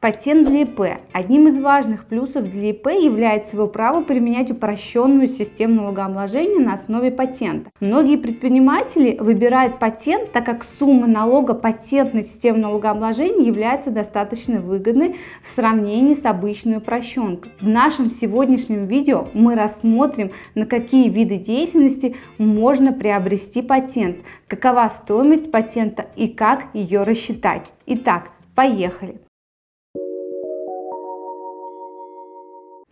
Патент для ИП. Одним из важных плюсов для ИП является его право применять упрощенную систему налогообложения на основе патента. Многие предприниматели выбирают патент, так как сумма налога патентной системы налогообложения является достаточно выгодной в сравнении с обычной упрощенкой. В нашем сегодняшнем видео мы рассмотрим, на какие виды деятельности можно приобрести патент, какова стоимость патента и как ее рассчитать. Итак, поехали!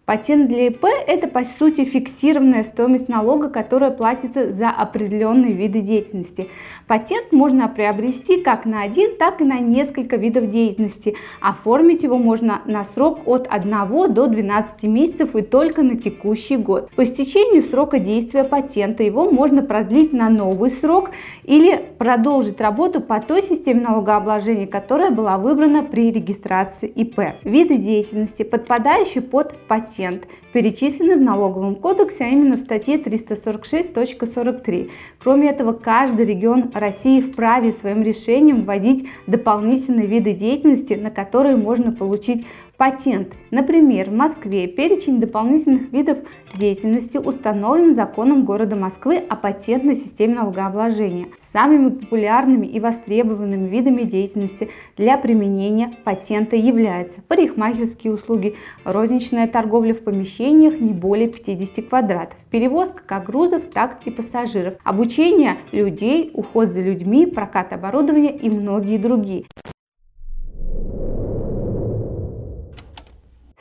Патент для ИП – это по сути фиксированная стоимость налога, которая платится за определенные виды деятельности. Патент можно приобрести как на один, так и на несколько видов деятельности. Оформить его можно на срок от 1 до 12 месяцев и только на текущий год. По истечению срока действия патента его можно продлить на новый срок или продолжить работу по той системе налогообложения, которая была выбрана при регистрации ИП. Виды деятельности, подпадающие под патент патент перечислены в налоговом кодексе, а именно в статье 346.43. Кроме этого, каждый регион России вправе своим решением вводить дополнительные виды деятельности, на которые можно получить Патент. Например, в Москве перечень дополнительных видов деятельности установлен законом города Москвы о патентной системе налогообложения. Самыми популярными и востребованными видами деятельности для применения патента являются парикмахерские услуги, розничная торговля в помещениях не более 50 квадратов, перевозка как грузов, так и пассажиров, обучение людей, уход за людьми, прокат оборудования и многие другие.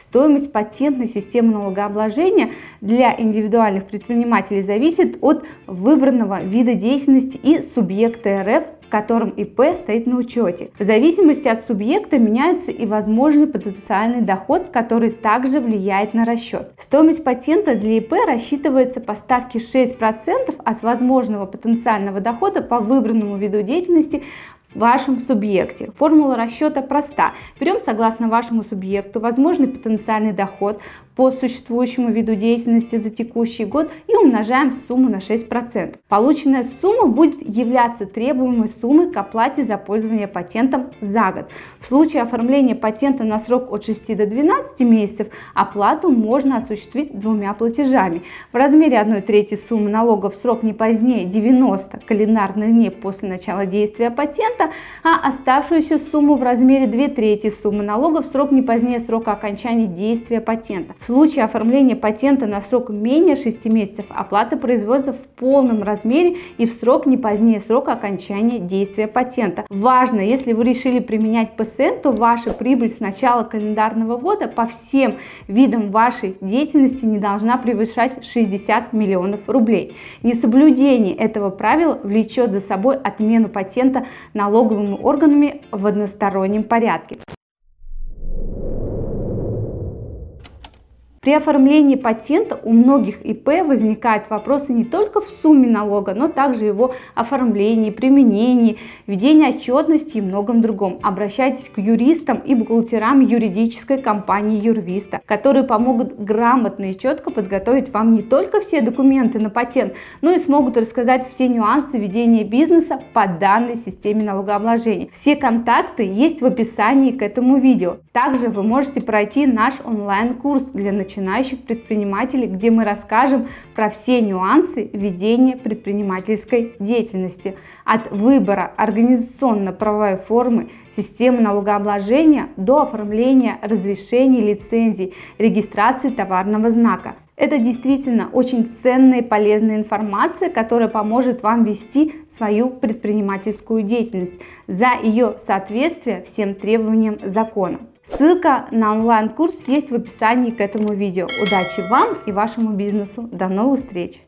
Стоимость патентной системы налогообложения для индивидуальных предпринимателей зависит от выбранного вида деятельности и субъекта РФ, в котором ИП стоит на учете. В зависимости от субъекта меняется и возможный потенциальный доход, который также влияет на расчет. Стоимость патента для ИП рассчитывается по ставке 6% от возможного потенциального дохода по выбранному виду деятельности вашем субъекте. Формула расчета проста. Берем согласно вашему субъекту возможный потенциальный доход по существующему виду деятельности за текущий год и умножаем сумму на 6%. Полученная сумма будет являться требуемой суммой к оплате за пользование патентом за год. В случае оформления патента на срок от 6 до 12 месяцев оплату можно осуществить двумя платежами. В размере 1 трети суммы налога в срок не позднее 90 календарных дней после начала действия патента, а оставшуюся сумму в размере 2 трети суммы налога в срок не позднее срока окончания действия патента. В случае оформления патента на срок менее 6 месяцев оплата производится в полном размере и в срок не позднее срока окончания действия патента. Важно, если вы решили применять ПСН, то ваша прибыль с начала календарного года по всем видам вашей деятельности не должна превышать 60 миллионов рублей. Несоблюдение этого правила влечет за собой отмену патента налоговыми органами в одностороннем порядке. При оформлении патента у многих ИП возникают вопросы не только в сумме налога, но также его оформлении, применении, ведении отчетности и многом другом. Обращайтесь к юристам и бухгалтерам юридической компании Юрвиста, которые помогут грамотно и четко подготовить вам не только все документы на патент, но и смогут рассказать все нюансы ведения бизнеса по данной системе налогообложения. Все контакты есть в описании к этому видео. Также вы можете пройти наш онлайн-курс для начинающих начинающих предпринимателей, где мы расскажем про все нюансы ведения предпринимательской деятельности. От выбора организационно-правовой формы, системы налогообложения до оформления разрешений, лицензий, регистрации товарного знака. Это действительно очень ценная и полезная информация, которая поможет вам вести свою предпринимательскую деятельность за ее соответствие всем требованиям закона. Ссылка на онлайн-курс есть в описании к этому видео. Удачи вам и вашему бизнесу. До новых встреч!